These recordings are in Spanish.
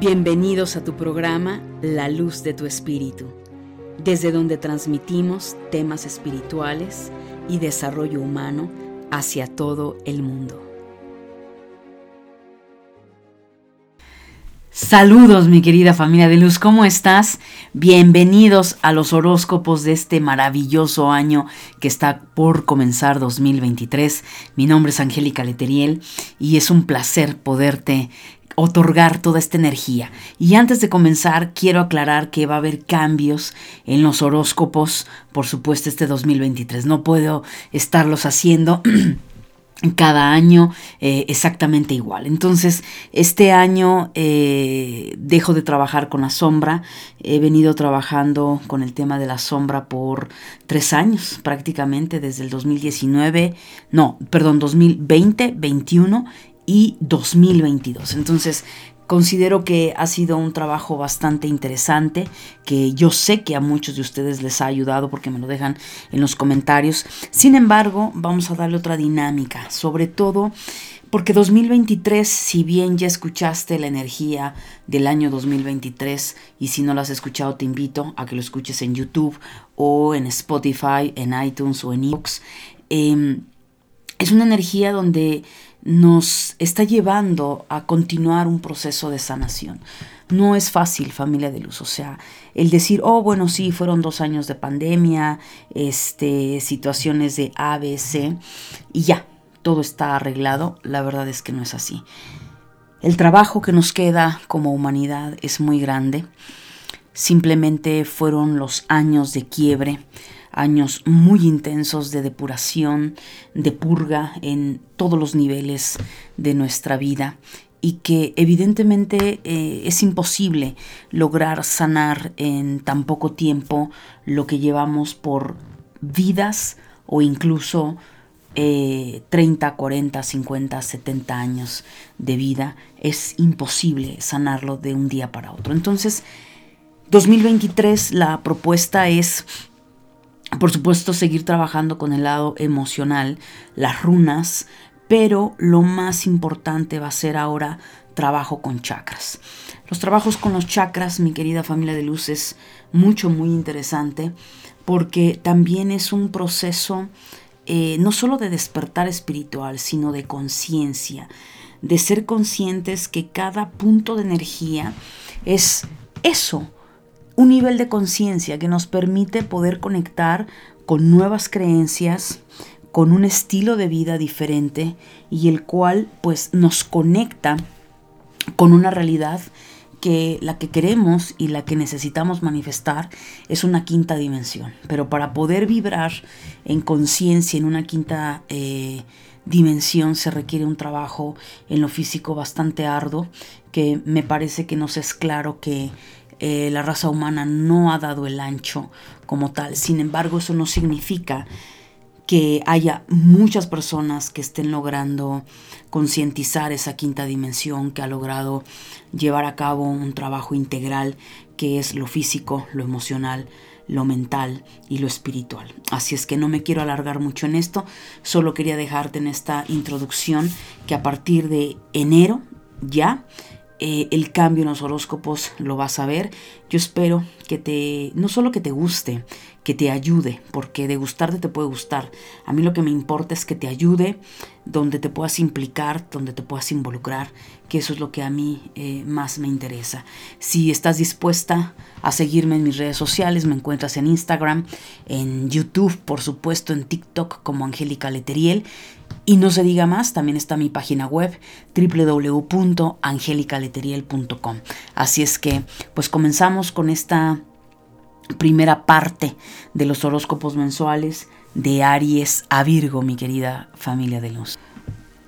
Bienvenidos a tu programa La Luz de tu Espíritu, desde donde transmitimos temas espirituales y desarrollo humano hacia todo el mundo. Saludos mi querida familia de luz, ¿cómo estás? Bienvenidos a los horóscopos de este maravilloso año que está por comenzar 2023. Mi nombre es Angélica Leteriel y es un placer poderte otorgar toda esta energía. Y antes de comenzar, quiero aclarar que va a haber cambios en los horóscopos, por supuesto, este 2023. No puedo estarlos haciendo. cada año eh, exactamente igual. Entonces, este año eh, dejo de trabajar con la sombra. He venido trabajando con el tema de la sombra por tres años prácticamente, desde el 2019, no, perdón, 2020, 21 y 2022. Entonces, considero que ha sido un trabajo bastante interesante, que yo sé que a muchos de ustedes les ha ayudado porque me lo dejan en los comentarios. Sin embargo, vamos a darle otra dinámica, sobre todo porque 2023, si bien ya escuchaste la energía del año 2023 y si no lo has escuchado te invito a que lo escuches en YouTube o en Spotify, en iTunes o en Evox. Em, es una energía donde nos está llevando a continuar un proceso de sanación. No es fácil, familia de luz. O sea, el decir, oh, bueno, sí, fueron dos años de pandemia, este, situaciones de ABC, y ya, todo está arreglado. La verdad es que no es así. El trabajo que nos queda como humanidad es muy grande. Simplemente fueron los años de quiebre, años muy intensos de depuración, de purga en todos los niveles de nuestra vida y que evidentemente eh, es imposible lograr sanar en tan poco tiempo lo que llevamos por vidas o incluso 30, 40, 50, 70 años de vida. Es imposible sanarlo de un día para otro. Entonces, 2023 la propuesta es por supuesto, seguir trabajando con el lado emocional, las runas, pero lo más importante va a ser ahora trabajo con chakras. Los trabajos con los chakras, mi querida familia de luz, es mucho, muy interesante porque también es un proceso eh, no solo de despertar espiritual, sino de conciencia, de ser conscientes que cada punto de energía es eso, un nivel de conciencia que nos permite poder conectar con nuevas creencias, con un estilo de vida diferente y el cual pues nos conecta con una realidad que la que queremos y la que necesitamos manifestar es una quinta dimensión. Pero para poder vibrar en conciencia en una quinta eh, dimensión se requiere un trabajo en lo físico bastante arduo que me parece que nos es claro que eh, la raza humana no ha dado el ancho como tal. Sin embargo, eso no significa que haya muchas personas que estén logrando concientizar esa quinta dimensión, que ha logrado llevar a cabo un trabajo integral que es lo físico, lo emocional, lo mental y lo espiritual. Así es que no me quiero alargar mucho en esto, solo quería dejarte en esta introducción que a partir de enero ya eh, el cambio en los horóscopos lo vas a ver. Yo espero que te, no solo que te guste, que te ayude, porque de gustarte te puede gustar. A mí lo que me importa es que te ayude, donde te puedas implicar, donde te puedas involucrar, que eso es lo que a mí eh, más me interesa. Si estás dispuesta a seguirme en mis redes sociales, me encuentras en Instagram, en YouTube, por supuesto, en TikTok como Angélica Leteriel. Y no se diga más, también está mi página web www.angelicaleteriel.com. Así es que, pues comenzamos con esta primera parte de los horóscopos mensuales de Aries a Virgo, mi querida familia de luz.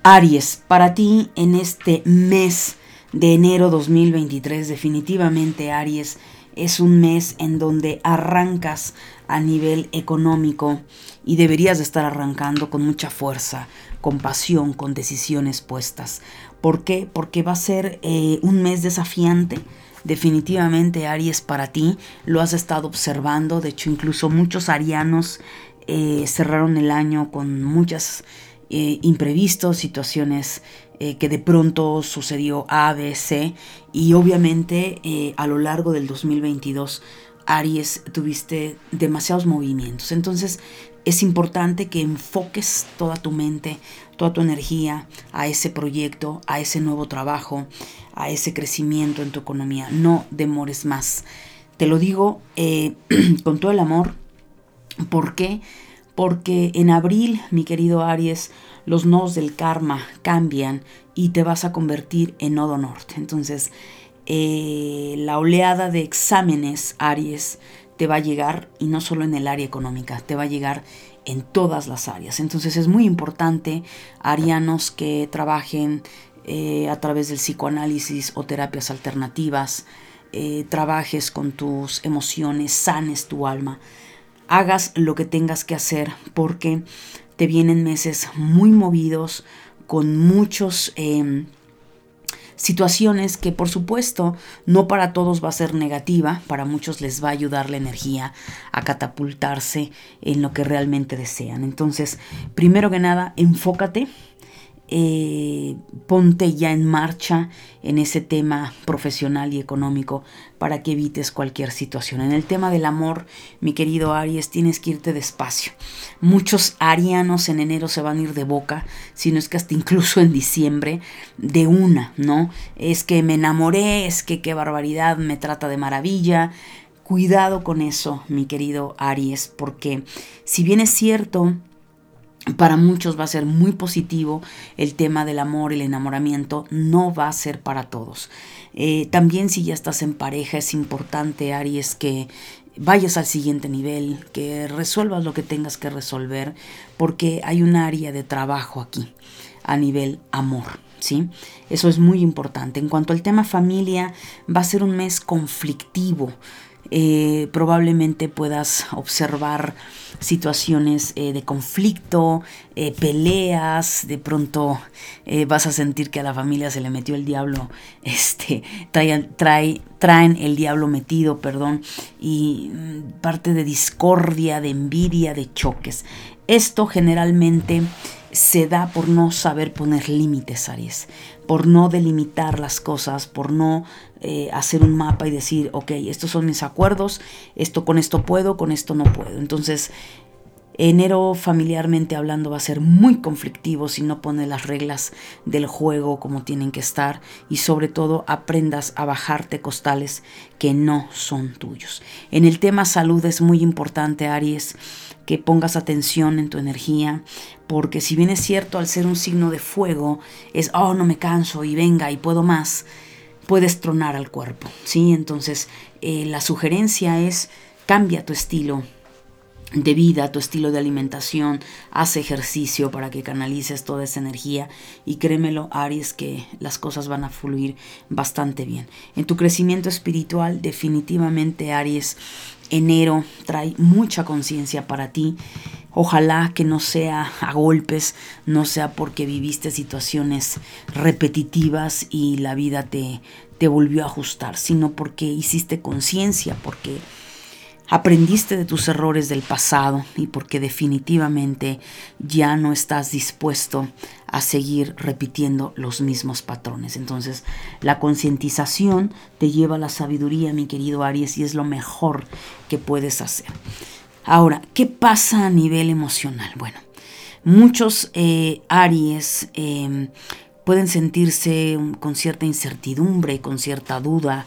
Aries, para ti en este mes de enero 2023, definitivamente Aries es un mes en donde arrancas a nivel económico y deberías de estar arrancando con mucha fuerza, con pasión, con decisiones puestas. ¿Por qué? Porque va a ser eh, un mes desafiante. Definitivamente Aries para ti lo has estado observando. De hecho, incluso muchos arianos eh, cerraron el año con muchas eh, imprevistos, situaciones eh, que de pronto sucedió A, B, C y obviamente a lo largo del 2022 Aries tuviste demasiados movimientos. Entonces es importante que enfoques toda tu mente, toda tu energía a ese proyecto, a ese nuevo trabajo, a ese crecimiento en tu economía. No demores más. Te lo digo eh, con todo el amor. ¿Por qué? Porque en abril, mi querido Aries, los nodos del karma cambian y te vas a convertir en nodo norte. Entonces, eh, la oleada de exámenes, Aries, te va a llegar, y no solo en el área económica, te va a llegar en todas las áreas. Entonces es muy importante, arianos que trabajen eh, a través del psicoanálisis o terapias alternativas, eh, trabajes con tus emociones, sanes tu alma, hagas lo que tengas que hacer porque te vienen meses muy movidos, con muchos... Em, situaciones que por supuesto no para todos va a ser negativa, para muchos les va a ayudar la energía a catapultarse en lo que realmente desean. Entonces, primero que nada, enfócate eh, ponte ya en marcha en ese tema profesional y económico para que evites cualquier situación. En el tema del amor, mi querido Aries, tienes que irte despacio. Muchos arianos en enero se van a ir de boca, si no es que hasta incluso en diciembre, de una, ¿no? Es que me enamoré, es que qué barbaridad, me trata de maravilla. Cuidado con eso, mi querido Aries, porque si bien es cierto, para muchos va a ser muy positivo el tema del amor, el enamoramiento, no va a ser para todos. Eh, también si ya estás en pareja es importante, Aries, que vayas al siguiente nivel, que resuelvas lo que tengas que resolver, porque hay un área de trabajo aquí a nivel amor. ¿Sí? Eso es muy importante. En cuanto al tema familia, va a ser un mes conflictivo. Eh, probablemente puedas observar situaciones eh, de conflicto, eh, peleas, de pronto vas a sentir que a la familia se le metió el diablo, este, trae, traen el diablo metido, perdón, y mm, parte de discordia, de envidia, de choques. Esto generalmente se da por no saber poner límites, Aries, por no delimitar las cosas, por no eh, hacer un mapa y decir, ok, estos son mis acuerdos, esto con esto puedo, con esto no puedo. Entonces, enero familiarmente hablando va a ser muy conflictivo si no pone las reglas del juego como tienen que estar y sobre todo aprendas a bajarte costales que no son tuyos. En el tema salud es muy importante, Aries que pongas atención en tu energía, porque si bien es cierto, al ser un signo de fuego, es, oh, no me canso y venga y puedo más, puedes tronar al cuerpo, ¿sí? Entonces, eh, la sugerencia es, cambia tu estilo, de vida, tu estilo de alimentación, haz ejercicio para que canalices toda esa energía y créemelo, Aries, que las cosas van a fluir bastante bien. En tu crecimiento espiritual, definitivamente, Aries, enero trae mucha conciencia para ti. Ojalá que no sea a golpes, no sea porque viviste situaciones repetitivas y la vida te, te volvió a ajustar, sino porque hiciste conciencia, porque aprendiste de tus errores del pasado y porque definitivamente ya no estás dispuesto a seguir repitiendo los mismos patrones. Entonces, la concientización te lleva a la sabiduría, mi querido Aries, y es lo mejor que puedes hacer. Ahora, ¿qué pasa a nivel emocional? Bueno, muchos eh, Aries em, pueden sentirse con cierta incertidumbre, con cierta duda,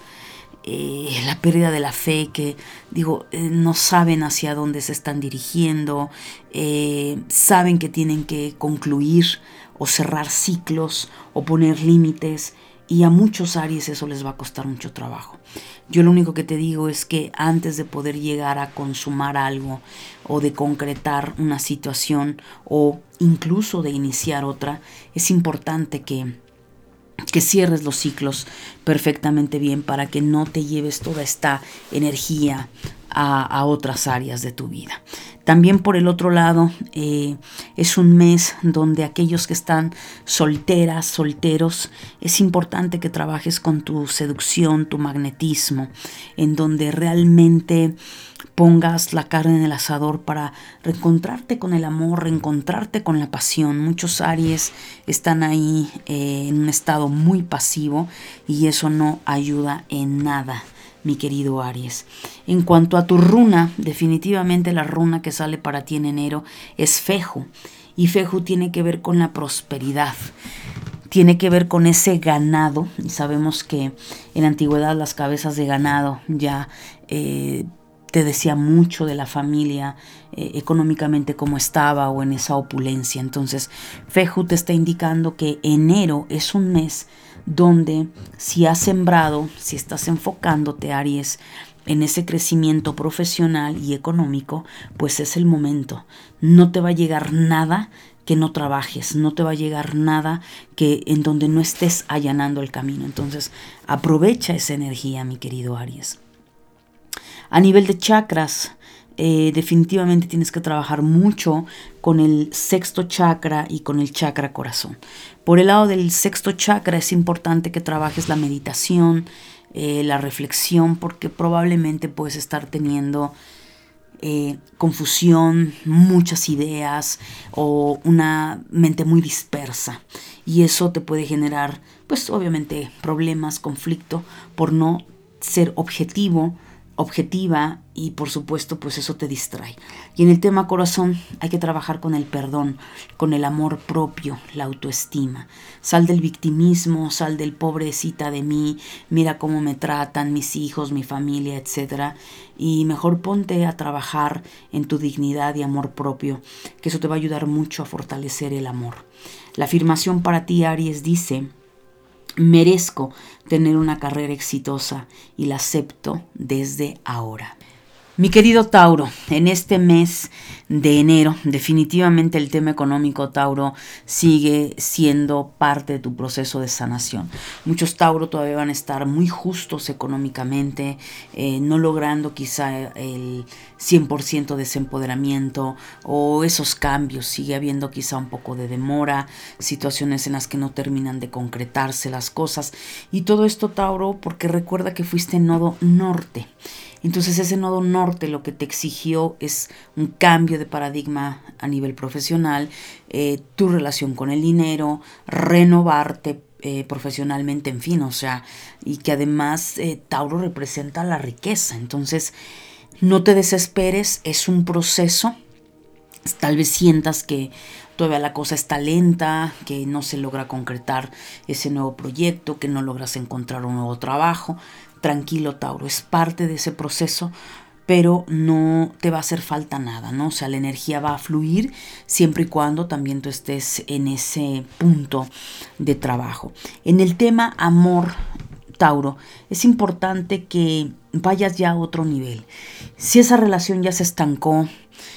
eh, la pérdida de la fe, que digo, eh, no saben hacia dónde se están dirigiendo, eh, saben que tienen que concluir o cerrar ciclos o poner límites y a muchos Aries eso les va a costar mucho trabajo. Yo lo único que te digo es que antes de poder llegar a consumar algo o de concretar una situación o incluso de iniciar otra, es importante que que cierres los ciclos perfectamente bien para que no te lleves toda esta energía a, otras áreas de tu vida. También por el otro lado, eh, es un mes donde aquellos que están solteras, solteros, es importante que trabajes con tu seducción, tu magnetismo, en donde realmente pongas la carne en el asador para reencontrarte con el amor, reencontrarte con la pasión. Muchos Aries están ahí eh, en un estado muy pasivo y eso no ayuda en nada mi querido Aries. En cuanto a tu runa, definitivamente la runa que sale para ti en enero es Feju. Y Feju tiene que ver con la prosperidad. Tiene que ver con ese ganado. Y sabemos que en la antigüedad las cabezas de ganado ya eh, te decía mucho de la familia eh, económicamente como estaba o en esa opulencia. Entonces, Feju te está indicando que enero es un mes donde si has sembrado, si estás enfocándote, Aries, en ese crecimiento profesional y económico, pues es el momento. No te va a llegar nada que no trabajes, no te va a llegar nada que en donde no estés allanando el camino. Entonces, aprovecha esa energía, mi querido Aries. A nivel de chakras, eh, definitivamente tienes que trabajar mucho con el sexto chakra y con el chakra corazón. Por el lado del sexto chakra es importante que trabajes la meditación, eh, la reflexión, porque probablemente puedes estar teniendo eh, confusión, muchas ideas o una mente muy dispersa. Y eso te puede generar, pues obviamente, problemas, conflicto por no ser objetivo objetiva y por supuesto pues eso te distrae. Y en el tema corazón hay que trabajar con el perdón, con el amor propio, la autoestima. Sal del victimismo, sal del pobrecita de mí, mira cómo me tratan mis hijos, mi familia, etc. Y mejor ponte a trabajar en tu dignidad y amor propio, que eso te va a ayudar mucho a fortalecer el amor. La afirmación para ti, Aries, dice, Merezco tener una carrera exitosa y la acepto desde ahora. Mi querido Tauro, en este mes de enero, definitivamente el tema económico, Tauro, sigue siendo parte de tu proceso de sanación. Muchos Tauro todavía van a estar muy justos económicamente, eh, no logrando quizá el 100% de ese empoderamiento o esos cambios. Sigue habiendo quizá un poco de demora, situaciones en las que no terminan de concretarse las cosas. Y todo esto, Tauro, porque recuerda que fuiste nodo norte. Entonces ese nodo norte lo que te exigió es un cambio de paradigma a nivel profesional, eh, tu relación con el dinero, renovarte eh, profesionalmente, en fin, o sea, y que además eh, Tauro representa la riqueza. Entonces, no te desesperes, es un proceso. Tal vez sientas que todavía la cosa está lenta, que no se logra concretar ese nuevo proyecto, que no logras encontrar un nuevo trabajo tranquilo, Tauro, es parte de ese proceso, pero no te va a hacer falta nada, ¿no? O sea, la energía va a fluir siempre y cuando también tú estés en ese punto de trabajo. En el tema amor, Tauro, es importante que vayas ya a otro nivel. Si esa relación ya se estancó,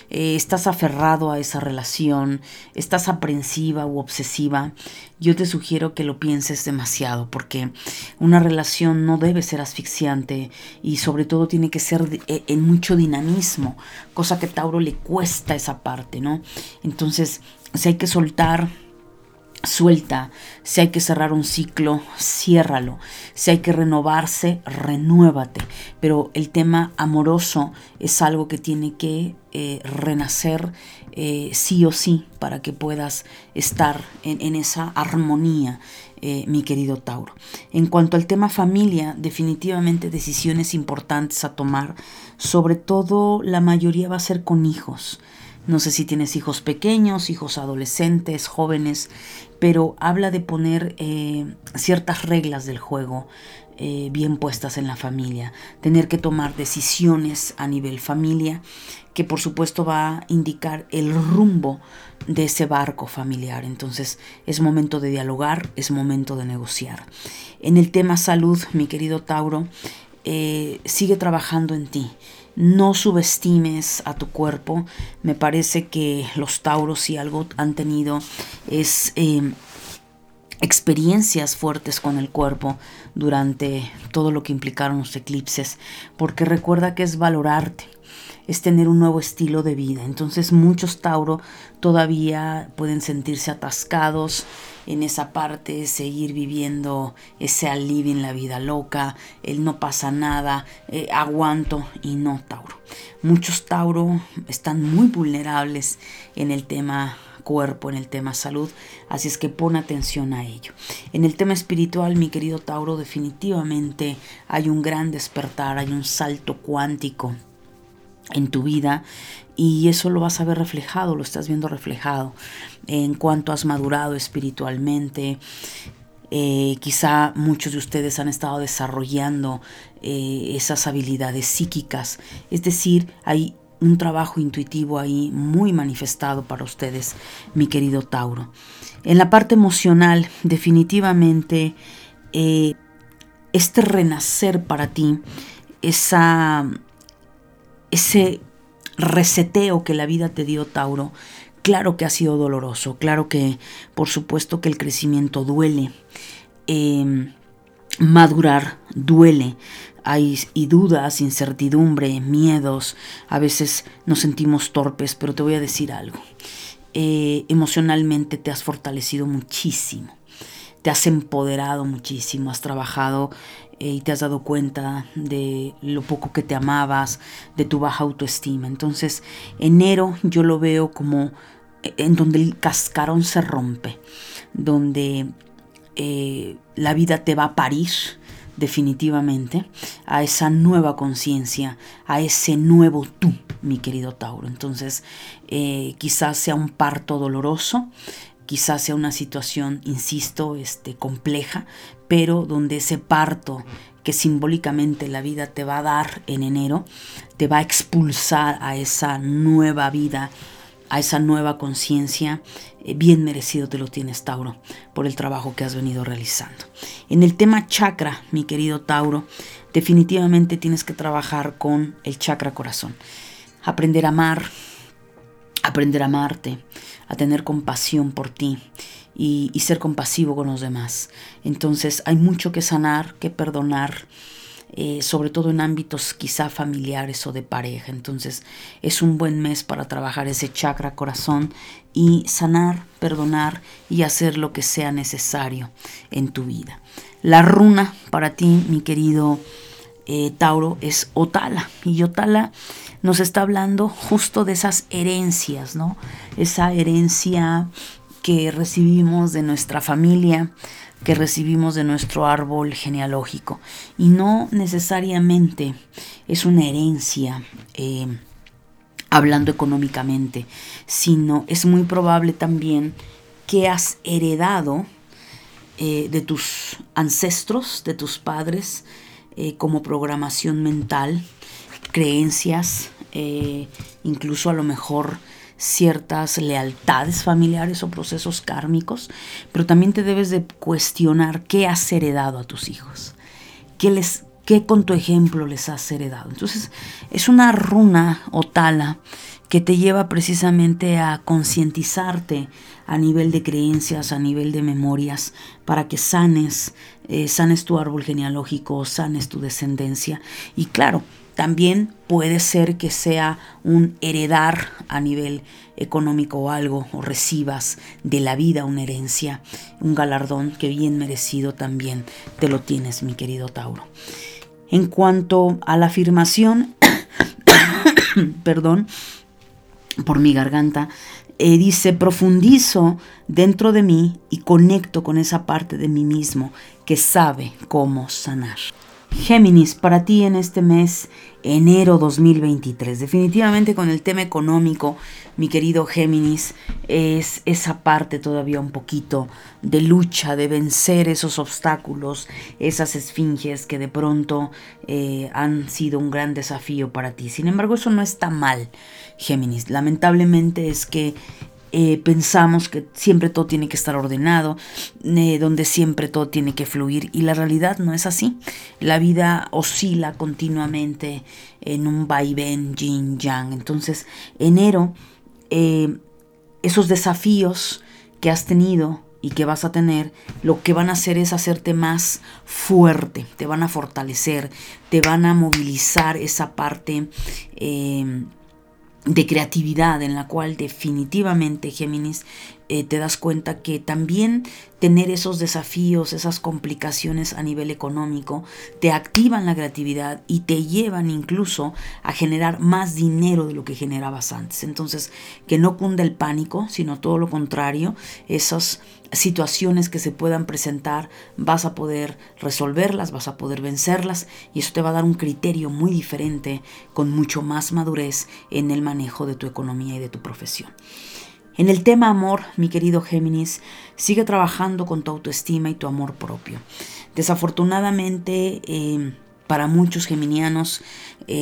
eh, estás aferrado a esa relación, estás aprensiva u obsesiva, yo te sugiero que lo pienses demasiado porque una relación no debe ser asfixiante y sobre todo tiene que ser e, en mucho dinamismo, cosa que Tauro le cuesta esa parte, ¿no? Entonces, si hay que soltar Suelta, si hay que cerrar un ciclo, ciérralo. Si hay que renovarse, renuévate. Pero el tema amoroso es algo que tiene que eh, renacer eh, sí o sí para que puedas estar en, esa armonía, eh, mi querido Tauro. En cuanto al tema familia, definitivamente decisiones importantes a tomar. Sobre todo la mayoría va a ser con hijos. No sé si tienes hijos pequeños, hijos adolescentes, jóvenes, pero habla de poner eh, ciertas reglas del juego eh, bien puestas en la familia, tener que tomar decisiones a nivel familia, que por supuesto va a indicar el rumbo de ese barco familiar. Entonces es momento de dialogar, es momento de negociar. En el tema salud, mi querido Tauro, eh, sigue trabajando en ti no subestimes a tu cuerpo. Me parece que los tauros si algo han tenido es... Eh, experiencias fuertes con el cuerpo durante todo lo que implicaron los eclipses, porque recuerda que es valorarte, es tener un nuevo estilo de vida. Entonces muchos Tauro todavía pueden sentirse atascados en esa parte, seguir viviendo ese alivio en la vida loca, el no pasa nada, eh, aguanto y no Tauro. Muchos Tauro están muy vulnerables en el tema cuerpo, en el tema salud, así es que pon atención a ello. En el tema espiritual, mi querido Tauro, definitivamente hay un gran despertar, hay un salto cuántico en tu vida y eso lo vas a ver reflejado, lo estás viendo reflejado en cuanto has madurado espiritualmente. Eh, quizá muchos de ustedes han estado desarrollando eh, esas habilidades psíquicas, es decir, hay un trabajo intuitivo ahí muy manifestado para ustedes, mi querido Tauro. En la parte emocional, definitivamente, eh, este renacer para ti, esa, ese reseteo que la vida te dio, Tauro, claro que ha sido doloroso, claro que por supuesto que el crecimiento duele. Em, madurar duele, hay y dudas, incertidumbre, miedos, a veces nos sentimos torpes, pero te voy a decir algo. Eh, emocionalmente te has fortalecido muchísimo, te has empoderado muchísimo, has trabajado y te has dado cuenta de lo poco que te amabas, de tu baja autoestima. Entonces, enero yo lo veo como eh, en donde el cascarón se rompe, donde la vida te va a parir definitivamente a esa nueva conciencia, a ese nuevo tú, mi querido Tauro. Entonces, eh, quizás sea un parto doloroso, quizás sea una situación, insisto, este, compleja, pero donde ese parto que simbólicamente la vida te va a dar en enero, te va a expulsar a esa nueva vida a esa nueva conciencia, eh, bien merecido te lo tienes, Tauro, por el trabajo que has venido realizando. En el tema chakra, mi querido Tauro, definitivamente tienes que trabajar con el chakra corazón. Aprender a amar, aprender a amarte, a tener compasión por ti y, ser compasivo con los demás. Entonces hay mucho que sanar, que perdonar, eh, sobre todo en ámbitos quizá familiares o de pareja. Entonces es un buen mes para trabajar ese chakra corazón y sanar, perdonar y hacer lo que sea necesario en tu vida. La runa para ti, mi querido eh, Tauro, es Otala. Y Otala nos está hablando justo de esas herencias, ¿no? Esa herencia que recibimos de nuestra familia, que recibimos de nuestro árbol genealógico. Y no necesariamente es una herencia. Eh, hablando económicamente, sino es muy probable también que has heredado eh, de tus ancestros, de tus padres, eh, como programación mental, creencias, incluso a lo mejor ciertas lealtades familiares o procesos kármicos, pero también te debes de cuestionar qué has heredado a tus hijos, qué, les, qué con tu ejemplo les has heredado. Entonces es una runa o tala que te lleva precisamente a concientizarte a nivel de creencias, a nivel de memorias, para que sanes, eh, sanes tu árbol genealógico, sanes tu descendencia. Y claro, también puede ser que sea un heredar a nivel económico o algo, o recibas de la vida una herencia, un galardón que bien merecido también te lo tienes, mi querido Tauro. En cuanto a la afirmación, perdón por mi garganta, eh, dice, profundizo dentro de mí y conecto con esa parte de mí mismo que sabe cómo sanar. Géminis, para ti en este mes, enero 2023. Definitivamente con el tema económico, mi querido Géminis, es esa parte todavía un poquito de lucha, de vencer esos obstáculos, esas esfinges que de pronto eh, han sido un gran desafío para ti. Sin embargo, eso no está mal, Géminis. Lamentablemente es que eh, pensamos que siempre todo tiene que estar ordenado, eh, donde siempre todo tiene que fluir y la realidad no es así. La vida oscila continuamente en un vaivén yin yang. Entonces, enero, eh, esos desafíos que has tenido y que vas a tener, lo que van a hacer es hacerte más fuerte, te van a fortalecer, te van a movilizar esa parte de creatividad en la cual definitivamente Géminis eh, te das cuenta que también tener esos desafíos, esas complicaciones a nivel económico, te activan la creatividad y te llevan incluso a generar más dinero de lo que generabas antes. Entonces, que no cunda el pánico, sino todo lo contrario, esas situaciones que se puedan presentar, vas a poder resolverlas, vas a poder vencerlas y eso te va a dar un criterio muy diferente, con mucho más madurez en el manejo de tu economía y de tu profesión. En el tema amor, mi querido Géminis, sigue trabajando con tu autoestima y tu amor propio. Desafortunadamente, eh, para muchos geminianos,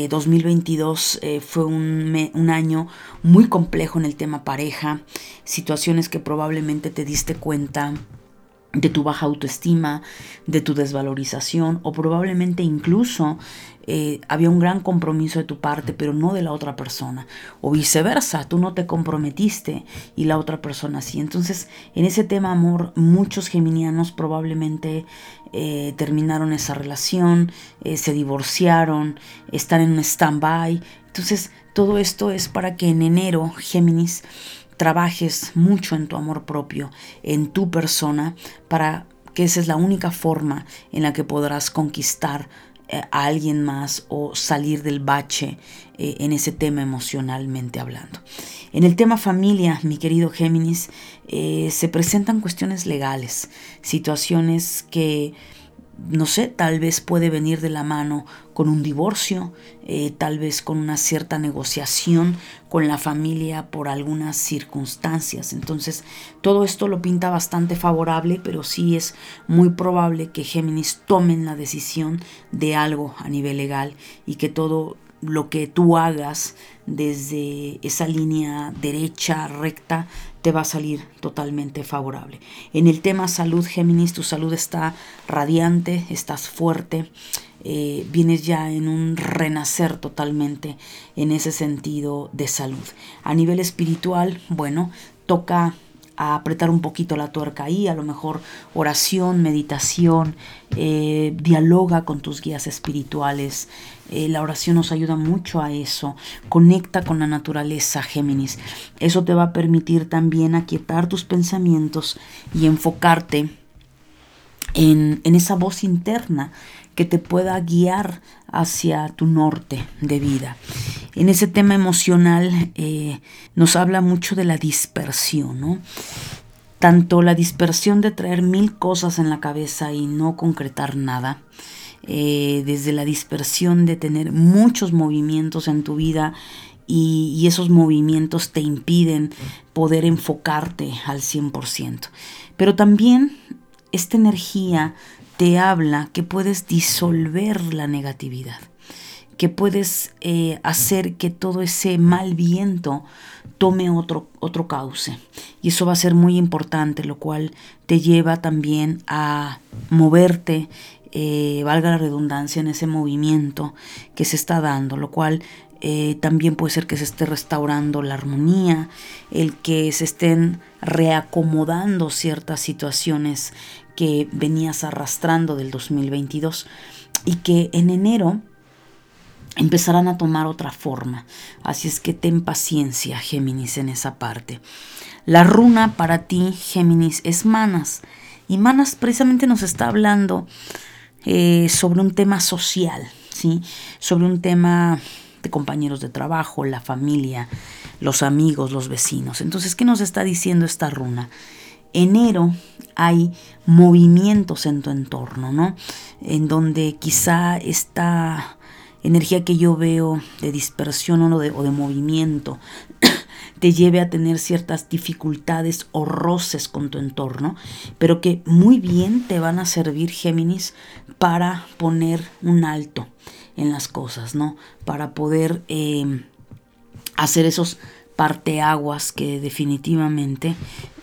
2022 eh, eh, fue un, año muy complejo en el tema pareja, situaciones que probablemente te diste cuenta de tu baja autoestima, de tu desvalorización o probablemente incluso eh, había un gran compromiso de tu parte, pero no de la otra persona. O viceversa, tú no te comprometiste y la otra persona sí. Entonces, en ese tema amor, muchos geminianos probablemente eh, terminaron esa relación, eh, se divorciaron, están en un stand-by. Entonces, todo esto es para que en enero, Géminis, trabajes mucho en tu amor propio, en tu persona, para que esa es la única forma en la que podrás conquistar a alguien más o salir del bache eh, en ese tema emocionalmente hablando. En el tema familia, mi querido Géminis, eh, se presentan cuestiones legales, situaciones que no sé, tal vez puede venir de la mano con un divorcio, eh, tal vez con una cierta negociación con la familia por algunas circunstancias. Entonces, todo esto lo pinta bastante favorable, pero sí es muy probable que Géminis tomen la decisión de algo a nivel legal y que todo lo que tú hagas desde esa línea derecha, recta, te va a salir totalmente favorable. En el tema salud, Géminis, tu salud está radiante, estás fuerte, eh, vienes ya en un renacer totalmente en ese sentido de salud. A nivel espiritual, bueno, toca a apretar un poquito la tuerca ahí, a lo mejor oración, meditación, eh, dialoga con tus guías espirituales. Eh, la oración nos ayuda mucho a eso. Conecta con la naturaleza, Géminis. Eso te va a permitir también aquietar tus pensamientos y enfocarte en, en esa voz interna que te pueda guiar hacia tu norte de vida. En ese tema emocional eh, nos habla mucho de la dispersión, ¿no? Tanto la dispersión de traer mil cosas en la cabeza y no concretar nada, eh, desde la dispersión de tener muchos movimientos en tu vida y, y, esos movimientos te impiden poder enfocarte al 100%. Pero también esta energía te habla que puedes disolver la negatividad, que puedes eh, hacer que todo ese mal viento tome otro, otro cauce. Y eso va a ser muy importante, lo cual te lleva también a moverte, eh, valga la redundancia, en ese movimiento que se está dando, lo cual eh, también puede ser que se esté restaurando la armonía, el que se estén reacomodando ciertas situaciones que venías arrastrando del 2022 y que en enero empezarán a tomar otra forma. Así es que ten paciencia, Géminis, en esa parte. La runa para ti, Géminis, es Manas. Y Manas precisamente nos está hablando eh, sobre un tema social, ¿sí? sobre un tema de compañeros de trabajo, la familia, los amigos, los vecinos. Entonces, ¿qué nos está diciendo esta runa? Enero hay movimientos en tu entorno, ¿no? En donde quizá esta energía que yo veo de dispersión o de, movimiento te lleve a tener ciertas dificultades o roces con tu entorno, pero que muy bien te van a servir, Géminis, para poner un alto en las cosas, ¿no? Para poder eh, hacer esos parteaguas que definitivamente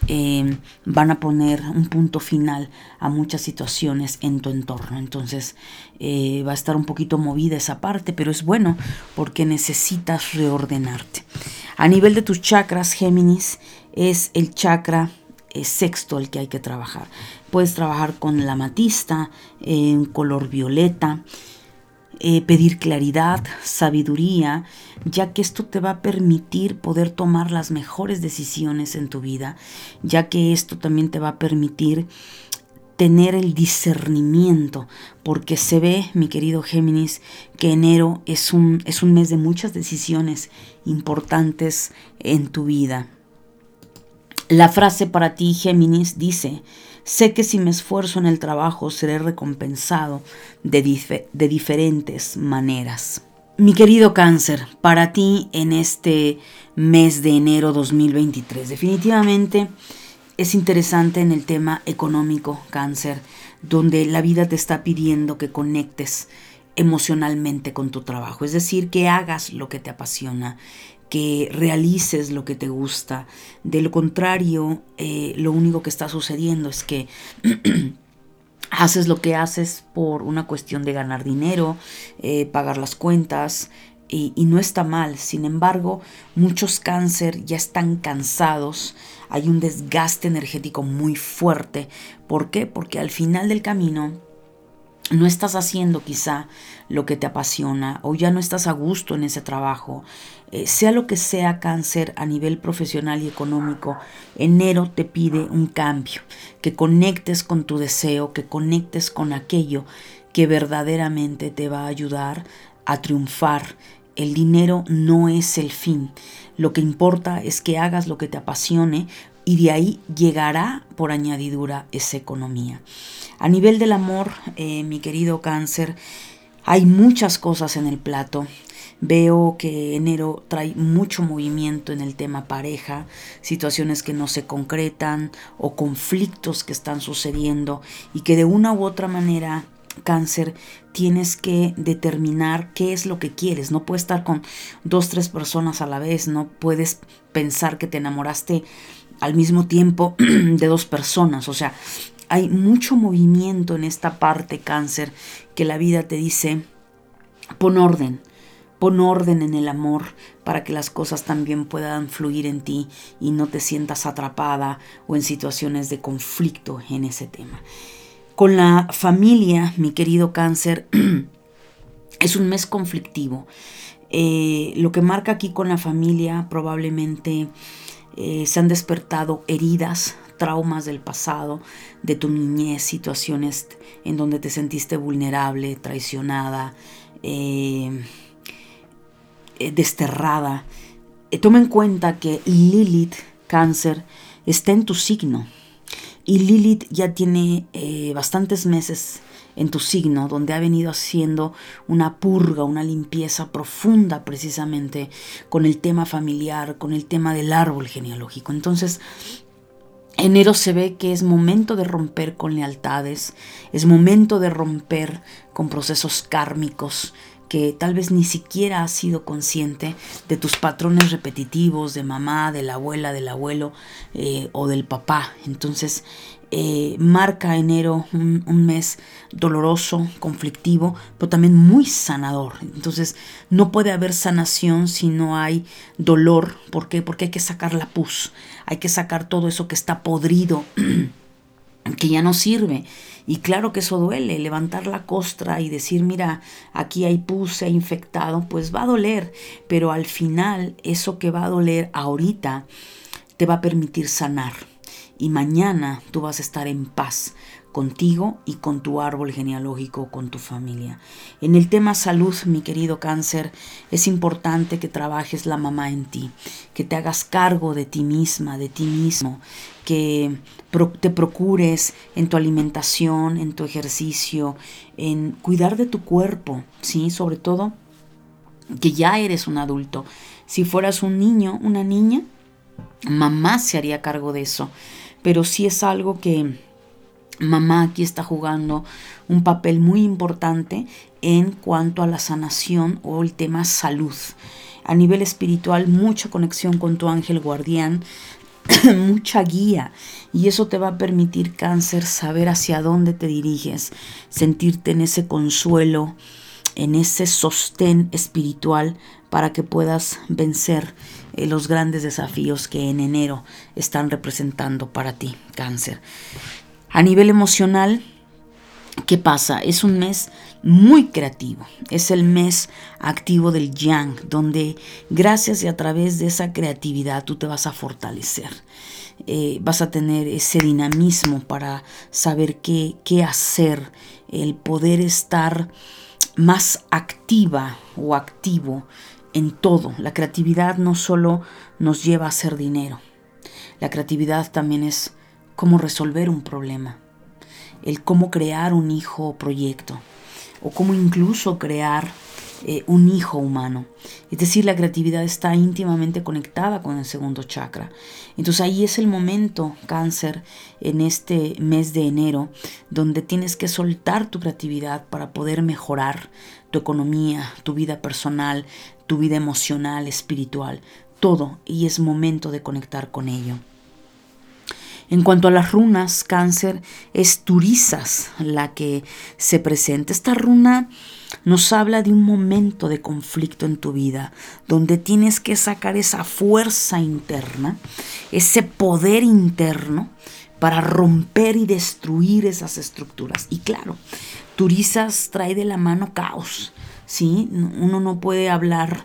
Em, van a poner un punto final a muchas situaciones en tu entorno. Entonces eh, va a estar un poquito movida esa parte, pero es bueno porque necesitas reordenarte. A nivel de tus chakras, Géminis, es el chakra eh, sexto el que hay que trabajar. Puedes trabajar con la matista en color violeta, eh, pedir claridad, sabiduría, ya que esto te va a permitir poder tomar las mejores decisiones en tu vida, ya que esto también te va a permitir tener el discernimiento, porque se ve, mi querido Géminis, que enero es un, es un mes de muchas decisiones importantes en tu vida. La frase para ti, Géminis, dice, sé que si me esfuerzo en el trabajo seré recompensado de, de diferentes maneras. Mi querido cáncer, para ti en este mes de enero 2023, definitivamente es interesante en el tema económico, cáncer, donde la vida te está pidiendo que conectes emocionalmente con tu trabajo, es decir, que hagas lo que te apasiona, que realices lo que te gusta. De lo contrario, eh, lo único que está sucediendo es que haces lo que haces por una cuestión de ganar dinero, eh, pagar las cuentas, y, y, no está mal. Sin embargo, muchos cáncer ya están cansados, hay un desgaste energético muy fuerte. ¿Por qué? Porque al final del camino no estás haciendo quizá lo que te apasiona o ya no estás a gusto en ese trabajo, eh, sea lo que sea cáncer a nivel profesional y económico, enero te pide un cambio, que conectes con tu deseo, que conectes con aquello que verdaderamente te va a ayudar a triunfar. El dinero no es el fin, lo que importa es que hagas lo que te apasione y de ahí llegará por añadidura esa economía. A nivel del amor, eh, mi querido cáncer, hay muchas cosas en el plato. Veo que enero trae mucho movimiento en el tema pareja, situaciones que no se concretan o conflictos que están sucediendo y que de una u otra manera cáncer tienes que determinar qué es lo que quieres. No puedes estar con dos, tres personas a la vez. No puedes pensar que te enamoraste al mismo tiempo de dos personas. O sea, hay mucho movimiento en esta parte cáncer que la vida te dice, pon orden, pon orden en el amor para que las cosas también puedan fluir en ti y no te sientas atrapada o en situaciones de conflicto en ese tema. Con la familia, mi querido cáncer, es un mes conflictivo. Eh, lo que marca aquí con la familia probablemente eh, se han despertado heridas traumas del pasado, de tu niñez, situaciones en donde te sentiste vulnerable, traicionada, eh, desterrada. Eh, toma en cuenta que Lilith, cáncer, está en tu signo. Y Lilith ya tiene bastantes meses en tu signo, donde ha venido haciendo una purga, una limpieza profunda precisamente con el tema familiar, con el tema del árbol genealógico. Entonces, Enero se ve que es momento de romper con lealtades, es momento de romper con procesos kármicos que tal vez ni siquiera has sido consciente de tus patrones repetitivos de mamá, de la abuela, del abuelo eh, o del papá. Entonces eh, marca enero un, mes doloroso, conflictivo, pero también muy sanador. Entonces no puede haber sanación si no hay dolor. ¿Por qué? Porque hay que sacar la pus, hay que sacar todo eso que está podrido, que ya no sirve. Y claro que eso duele, levantar la costra y decir, mira, aquí hay pus, se ha infectado, pues va a doler, pero al final eso que va a doler ahorita te va a permitir sanar. Y mañana tú vas a estar en paz contigo y con tu árbol genealógico, con tu familia. En el tema salud, mi querido cáncer, es importante que trabajes la mamá en ti, que te hagas cargo de ti misma, de ti mismo, que te procures en tu alimentación, en tu ejercicio, en cuidar de tu cuerpo, ¿sí? Sobre todo que ya eres un adulto. Si fueras un niño, una niña, mamá se haría cargo de eso pero sí es algo que mamá aquí está jugando un papel muy importante en cuanto a la sanación o el tema salud. A nivel espiritual, mucha conexión con tu ángel guardián, mucha guía y eso te va a permitir cáncer saber hacia dónde te diriges, sentirte en ese consuelo, en ese sostén espiritual para que puedas vencer eh, los grandes desafíos que en enero están representando para ti, cáncer. A nivel emocional, ¿qué pasa? Es un mes muy creativo. Es el mes activo del yang, donde gracias y a través de esa creatividad tú te vas a fortalecer. Eh, vas a tener ese dinamismo para saber qué, qué hacer, el poder estar más activa o activo en todo. La creatividad no solo nos lleva a hacer dinero, la creatividad también es cómo resolver un problema, el cómo crear un hijo o proyecto, o cómo incluso crear eh, un hijo humano. Es decir, la creatividad está íntimamente conectada con el segundo chakra. Entonces ahí es el momento, cáncer, en este mes de enero, donde tienes que soltar tu creatividad para poder mejorar tu economía, tu vida personal, tu vida emocional, espiritual, todo. Y es momento de conectar con ello. En cuanto a las runas, cáncer, es Turizas la que se presenta. Esta runa nos habla de un momento de conflicto en tu vida, donde tienes que sacar esa fuerza interna, ese poder interno para romper y destruir esas estructuras. Y claro, Turizas trae de la mano caos, ¿sí? Uno no puede hablar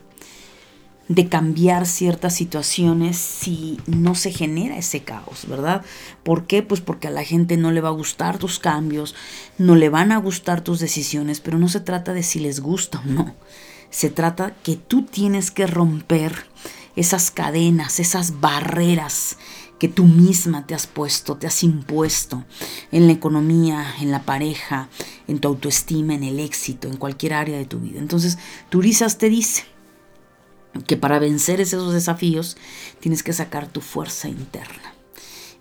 de cambiar ciertas situaciones si no se genera ese caos, ¿verdad? ¿Por qué? Pues porque a la gente no le va a gustar tus cambios, no le van a gustar tus decisiones, pero no se trata de si les gusta o no. Se trata que tú tienes que romper esas cadenas, esas barreras que tú misma te has puesto, te has impuesto en la economía, en la pareja, en tu autoestima, en el éxito, en cualquier área de tu vida. Entonces, Turizas te dice, que para vencer esos desafíos tienes que sacar tu fuerza interna.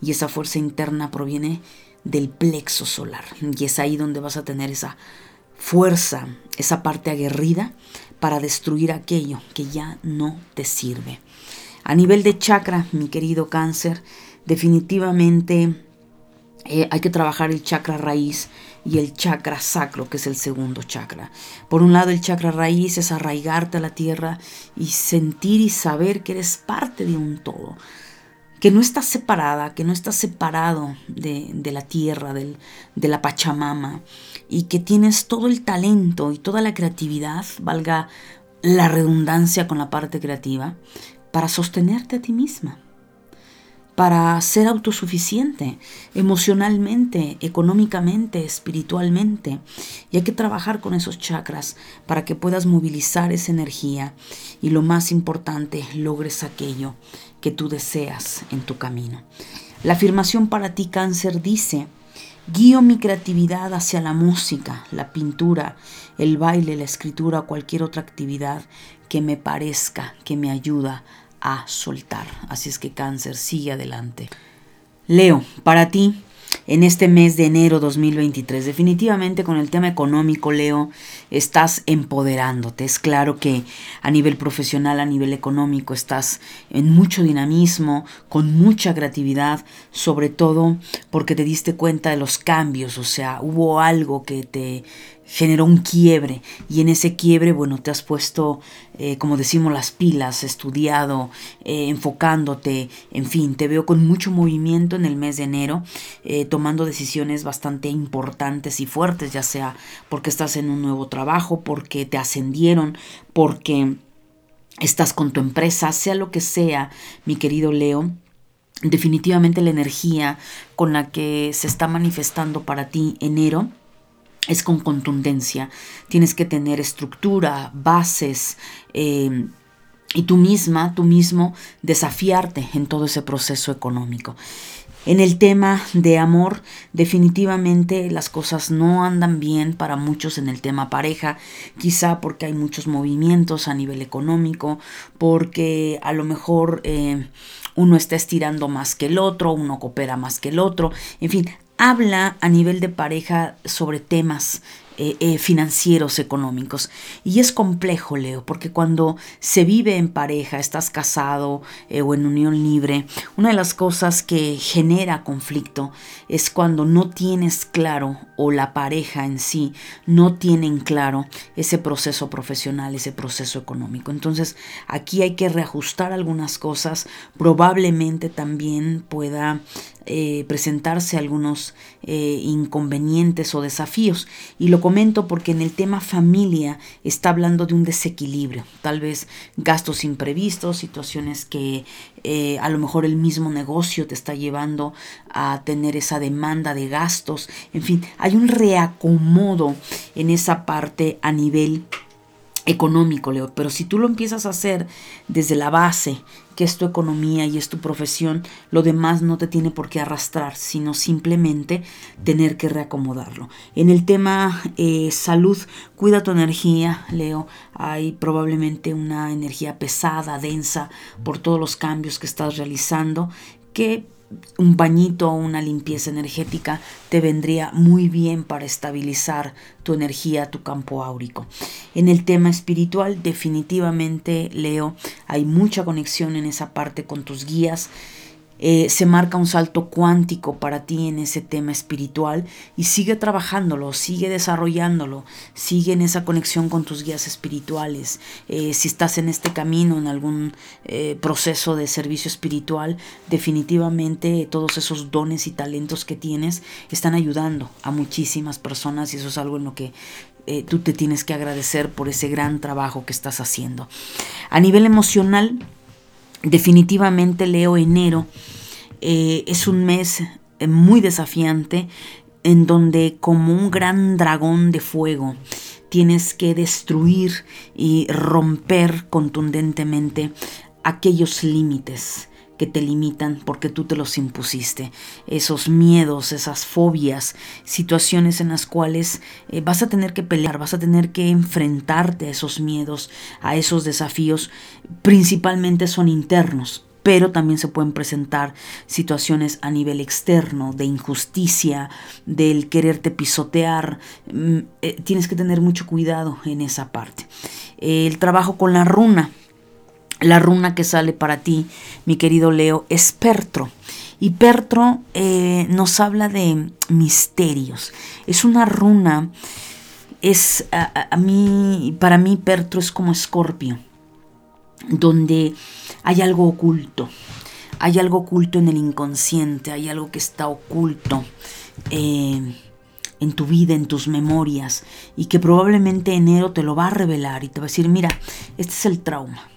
Y esa fuerza interna proviene del plexo solar. Y es ahí donde vas a tener esa fuerza, esa parte aguerrida para destruir aquello que ya no te sirve. A nivel de chakra, mi querido cáncer, definitivamente eh, hay que trabajar el chakra raíz y el chakra sacro, que es el segundo chakra. Por un lado, el chakra raíz es arraigarte a la tierra y sentir y saber que eres parte de un todo, que no estás separada, que no estás separado de, la tierra, de la Pachamama, y que tienes todo el talento y toda la creatividad, valga la redundancia con la parte creativa, para sostenerte a ti misma para ser autosuficiente emocionalmente, económicamente, espiritualmente. Y hay que trabajar con esos chakras para que puedas movilizar esa energía y lo más importante, logres aquello que tú deseas en tu camino. La afirmación para ti cáncer dice, guío mi creatividad hacia la música, la pintura, el baile, la escritura cualquier otra actividad que me parezca que me ayuda a soltar. Así es que cáncer, sigue adelante. Leo, para ti, en este mes de enero 2023. Definitivamente con el tema económico, Leo, estás empoderándote. Es claro que a nivel profesional, a nivel económico, estás en mucho dinamismo, con mucha creatividad, sobre todo porque te diste cuenta de los cambios, o sea, hubo algo que te generó un quiebre y en ese quiebre, bueno, te has puesto, eh, como decimos, las pilas, estudiado, eh, enfocándote, en fin, te veo con mucho movimiento en el mes de enero, eh, tomando decisiones bastante importantes y fuertes, ya sea porque estás en un nuevo trabajo, porque te ascendieron, porque estás con tu empresa, sea lo que sea, mi querido Leo. Definitivamente la energía con la que se está manifestando para ti enero es con contundencia. Tienes que tener estructura, bases. Eh, y tú misma, tú mismo, desafiarte en todo ese proceso económico. En el tema de amor, definitivamente las cosas no andan bien para muchos en el tema pareja, quizá porque hay muchos movimientos a nivel económico, porque a lo mejor eh, uno está estirando más que el otro, uno coopera más que el otro, en fin, habla a nivel de pareja sobre temas eh, eh, financieros, económicos. Y es complejo, Leo, porque cuando se vive en pareja, estás casado eh, o en unión libre, una de las cosas que genera conflicto es cuando no tienes claro o la pareja en sí no tienen claro ese proceso profesional, ese proceso económico. Entonces aquí hay que reajustar algunas cosas, probablemente también pueda eh, presentarse algunos eh, inconvenientes o desafíos. Y lo comento porque en el tema familia está hablando de un desequilibrio, tal vez gastos imprevistos, situaciones que eh, a lo mejor el mismo negocio te está llevando a tener esa demanda de gastos. En fin, hay un reacomodo en esa parte a nivel económico, Leo. Pero si tú lo empiezas a hacer desde la base, que es tu economía y es tu profesión, lo demás no te tiene por qué arrastrar, sino simplemente tener que reacomodarlo. En el tema eh, salud, cuida tu energía, Leo. Hay probablemente una energía pesada, densa, por todos los cambios que estás realizando, que un bañito o una limpieza energética te vendría muy bien para estabilizar tu energía, tu campo áurico. En el tema espiritual, definitivamente, Leo, hay mucha conexión en esa parte con tus guías eh, se marca un salto cuántico para ti en ese tema espiritual y sigue trabajándolo, sigue desarrollándolo, sigue en esa conexión con tus guías espirituales. Eh, si estás en este camino, en algún eh, proceso de servicio espiritual, definitivamente todos esos dones y talentos que tienes están ayudando a muchísimas personas y eso es algo en lo que tú te tienes que agradecer por ese gran trabajo que estás haciendo. A nivel emocional, Definitivamente leo enero. Eh, es un mes eh, muy desafiante en donde como un gran dragón de fuego tienes que destruir y romper contundentemente aquellos límites que te limitan porque tú te los impusiste, esos miedos, esas fobias, situaciones en las cuales eh, vas a tener que pelear, vas a tener que enfrentarte a esos miedos, a esos desafíos, principalmente son internos, pero también se pueden presentar situaciones a nivel externo, de injusticia, del quererte pisotear. Mm, eh, tienes que tener mucho cuidado en esa parte. El trabajo con la runa la runa que sale para ti, mi querido Leo, es Pertro. Y Pertro eh, nos habla de misterios. Es una runa, es a, mí, para mí Pertro es como Escorpio, donde hay algo oculto. Hay algo oculto en el inconsciente, hay algo que está oculto. Eh, en tu vida, en tus memorias, y que probablemente enero te lo va a revelar y te va a decir, mira, este es el trauma,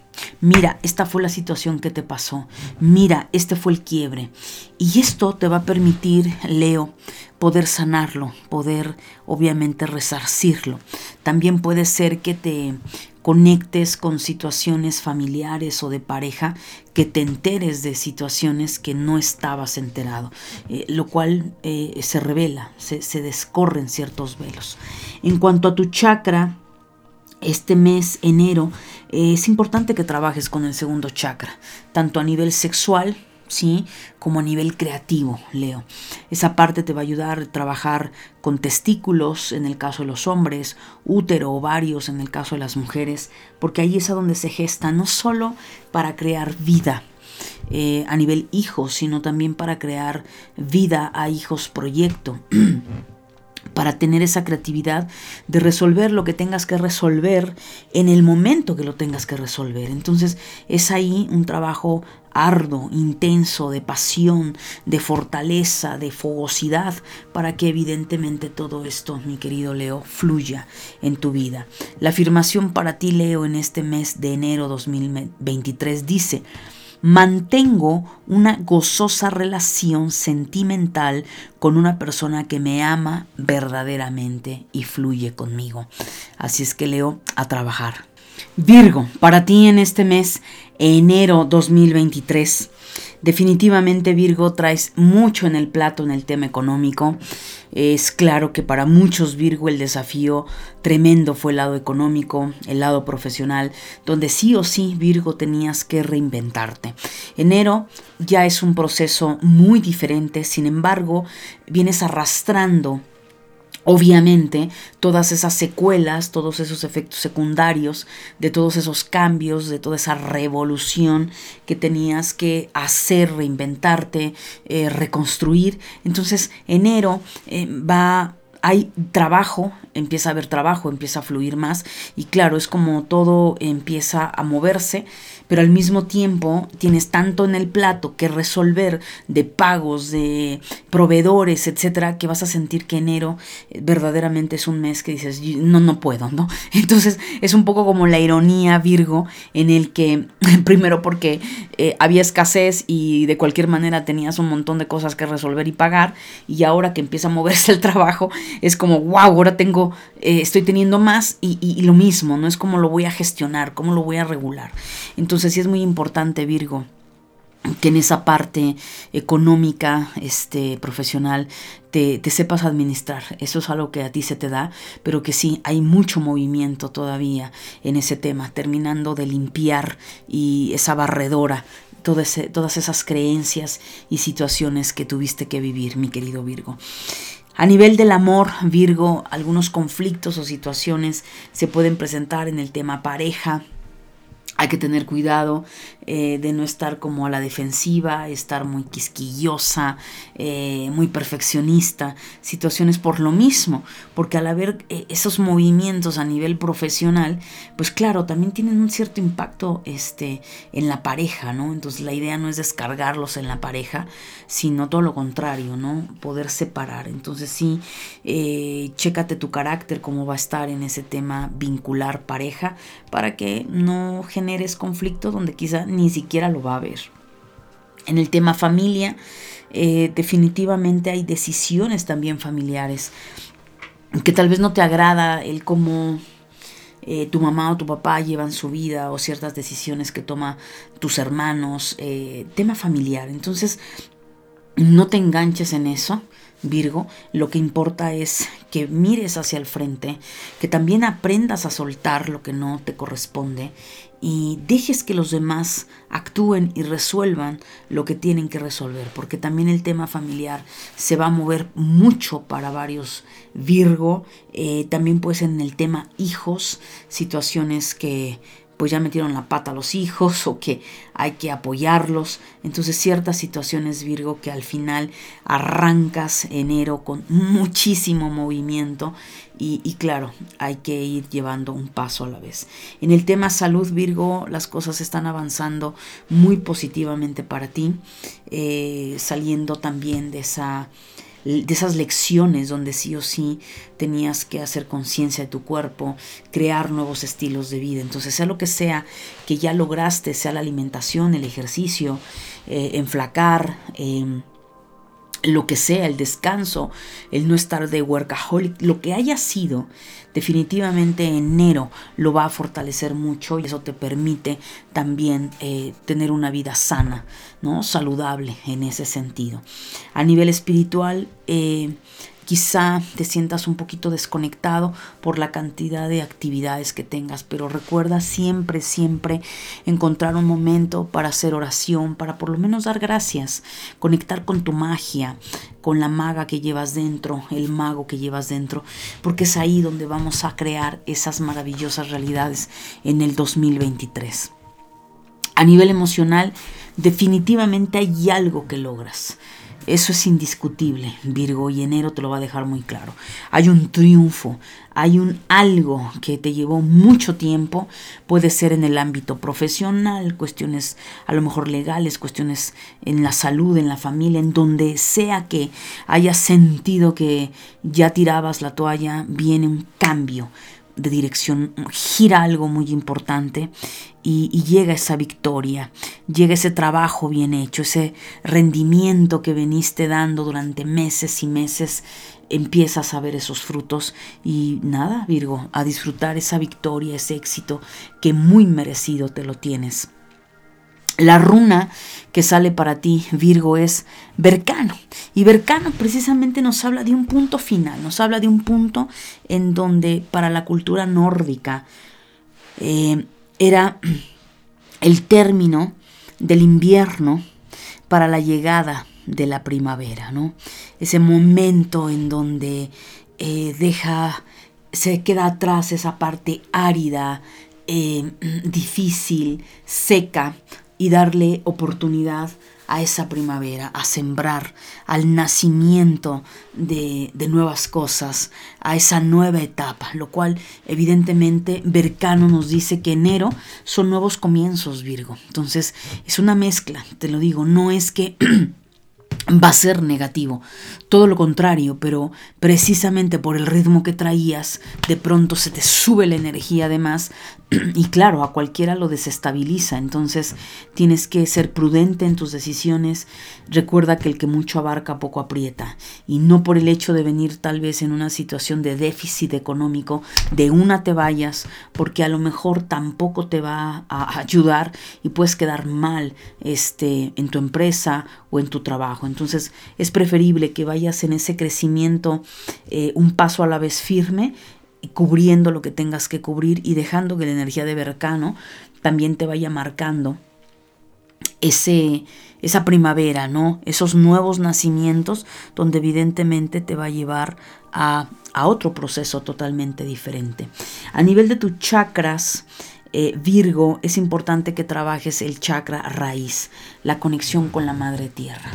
mira, esta fue la situación que te pasó, mira, este fue el quiebre. Y esto te va a permitir, Leo, poder sanarlo, poder obviamente resarcirlo. También puede ser que te conectes con situaciones familiares o de pareja, que te enteres de situaciones que no estabas enterado, eh, lo cual eh, se revela, se, se descorren ciertos velos. En cuanto a tu chakra, este mes, enero, es importante que trabajes con el segundo chakra, tanto a nivel sexual, ¿sí? Como a nivel creativo, Leo. Esa parte te va a ayudar a trabajar con testículos en el caso de los hombres, útero, ovarios en el caso de las mujeres, porque ahí es a donde se gesta no solo para crear vida, eh, a nivel hijos, sino también para crear vida a hijos proyecto. para tener esa creatividad de resolver lo que tengas que resolver en el momento que lo tengas que resolver. Entonces es ahí un trabajo arduo, intenso, de pasión, de fortaleza, de fogosidad, para que evidentemente todo esto, mi querido Leo, fluya en tu vida. La afirmación para ti, Leo, en este mes de enero 2023 dice, mantengo una gozosa relación sentimental con una persona que me ama verdaderamente y fluye conmigo. Así es que leo a trabajar. Virgo, para ti en este mes, enero 2023, definitivamente Virgo traes mucho en el plato en el tema económico. Es claro que para muchos Virgo el desafío tremendo fue el lado económico, el lado profesional, donde sí o sí Virgo tenías que reinventarte. Enero ya es un proceso muy diferente, sin embargo, vienes arrastrando Obviamente, todas esas secuelas, todos esos efectos secundarios, de todos esos cambios, de toda esa revolución que tenías que hacer, reinventarte, eh, reconstruir. Entonces, enero eh, va hay trabajo, empieza a haber trabajo, empieza a fluir más y claro, es como todo empieza a moverse pero al mismo tiempo tienes tanto en el plato que resolver de pagos, de proveedores, etcétera, que vas a sentir que enero eh, verdaderamente es un mes que dices, no, no puedo, ¿no? Entonces es un poco como la ironía Virgo en el que, primero porque eh, había escasez y de cualquier manera tenías un montón de cosas que resolver y pagar, y ahora que empieza a moverse el trabajo, es como, wow, ahora tengo, eh, estoy teniendo más y, lo mismo, ¿no? Es como lo voy a gestionar, cómo lo voy a regular. Entonces, sí es muy importante, Virgo, que en esa parte económica, este, profesional, te, sepas administrar. Eso es algo que a ti se te da, pero que sí, hay mucho movimiento todavía en ese tema, terminando de limpiar y esa barredora. todas esas creencias y situaciones que tuviste que vivir, mi querido Virgo. A nivel del amor, Virgo, algunos conflictos o situaciones se pueden presentar en el tema pareja, hay que tener cuidado eh, de no estar como a la defensiva, estar muy quisquillosa, eh, muy perfeccionista, situaciones por lo mismo, porque al haber eh, esos movimientos a nivel profesional, pues claro, también tienen un cierto impacto este, en la pareja, ¿no? Entonces la idea no es descargarlos en la pareja, sino todo lo contrario, ¿no? Poder separar. Entonces sí, chécate tu carácter, cómo va a estar en ese tema vincular pareja, para que no genere eres conflicto donde quizá ni siquiera lo va a ver. En el tema familia, eh, definitivamente hay decisiones también familiares que tal vez no te agrada el cómo eh, tu mamá o tu papá llevan su vida o ciertas decisiones que toma tus hermanos, eh, tema familiar. Entonces, no te enganches en eso. Virgo, lo que importa es que mires hacia el frente, que también aprendas a soltar lo que no te corresponde y dejes que los demás actúen y resuelvan lo que tienen que resolver, porque también el tema familiar se va a mover mucho para varios Virgo, eh, también pues en el tema hijos, situaciones que pues ya metieron la pata a los hijos o que hay que apoyarlos. Entonces ciertas situaciones Virgo que al final arrancas enero con muchísimo movimiento y, claro, hay que ir llevando un paso a la vez. En el tema salud Virgo las cosas están avanzando muy positivamente para ti, eh, saliendo también de esa de esas lecciones donde sí o sí tenías que hacer conciencia de tu cuerpo, crear nuevos estilos de vida. Entonces, sea lo que sea que ya lograste, sea la alimentación, el ejercicio, eh, enflacar, em, lo que sea, el descanso, el no estar de workaholic, lo que haya sido, definitivamente enero lo va a fortalecer mucho y eso te permite también eh, tener una vida sana, ¿no? Saludable en ese sentido. A nivel espiritual, eh, Quizá te sientas un poquito desconectado por la cantidad de actividades que tengas, pero recuerda siempre, siempre encontrar un momento para hacer oración, para por lo menos dar gracias, conectar con tu magia, con la maga que llevas dentro, el mago que llevas dentro, porque es ahí donde vamos a crear esas maravillosas realidades en el 2023. A nivel emocional, definitivamente hay algo que logras. Eso es indiscutible, Virgo, y enero te lo va a dejar muy claro. Hay un triunfo, hay un algo que te llevó mucho tiempo, puede ser en el ámbito profesional, cuestiones a lo mejor legales, cuestiones en la salud, en la familia, en donde sea que hayas sentido que ya tirabas la toalla, viene un cambio, de dirección, gira algo muy importante y, llega esa victoria, llega ese trabajo bien hecho, ese rendimiento que veniste dando durante meses y meses, empiezas a ver esos frutos y nada, Virgo, a disfrutar esa victoria, ese éxito que muy merecido te lo tienes. La runa que sale para ti, Virgo, es Vercano. Y Vercano precisamente nos habla de un punto final, nos habla de un punto en donde para la cultura nórdica eh, era el término del invierno para la llegada de la primavera, ¿no? Ese momento en donde eh, deja, se queda atrás esa parte árida, eh, difícil, seca, y darle oportunidad a esa primavera, a sembrar, al nacimiento de, de, nuevas cosas, a esa nueva etapa, lo cual evidentemente Bercano nos dice que enero son nuevos comienzos, Virgo. Entonces es una mezcla, te lo digo, no es que va a ser negativo. Todo lo contrario, pero precisamente por el ritmo que traías, de pronto se te sube la energía además y claro, a cualquiera lo desestabiliza. Entonces tienes que ser prudente en tus decisiones. Recuerda que el que mucho abarca poco aprieta y no por el hecho de venir tal vez en una situación de déficit económico, de una te vayas, porque a lo mejor tampoco te va a ayudar y puedes quedar mal este, en tu empresa o en tu trabajo. Entonces es preferible que vayas en ese crecimiento eh, un paso a la vez firme, cubriendo lo que tengas que cubrir y dejando que la energía de Bercano también te vaya marcando ese, esa primavera, ¿no? Esos nuevos nacimientos donde evidentemente te va a llevar a, a otro proceso totalmente diferente. A nivel de tus chakras, eh, Virgo, es importante que trabajes el chakra raíz, la conexión con la madre tierra.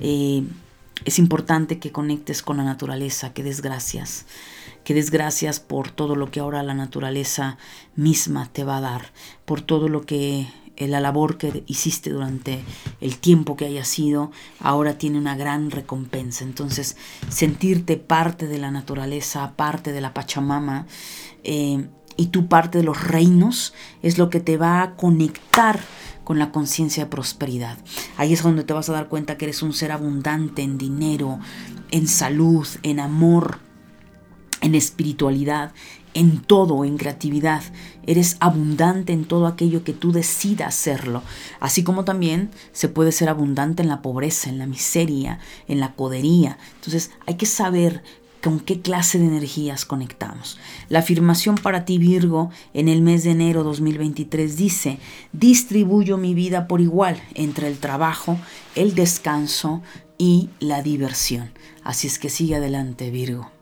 Eh, es importante que conectes con la naturaleza, que des gracias, que des gracias por todo lo que ahora la naturaleza misma te va a dar, por todo lo que eh, la labor que hiciste durante el tiempo que haya sido, ahora tiene una gran recompensa. Entonces, sentirte parte de la naturaleza, parte de la Pachamama, y tu parte de los reinos es lo que te va a conectar con la conciencia de prosperidad. Ahí es donde te vas a dar cuenta que eres un ser abundante en dinero, en salud, en amor, en espiritualidad, en todo, en creatividad. Eres abundante en todo aquello que tú decidas serlo. Así como también se puede ser abundante en la pobreza, en la miseria, en la codería. Entonces hay que saber con qué clase de energías conectamos. La afirmación para ti Virgo en el mes de enero 2023 dice, distribuyo mi vida por igual entre el trabajo, el descanso y la diversión. Así es que sigue adelante Virgo.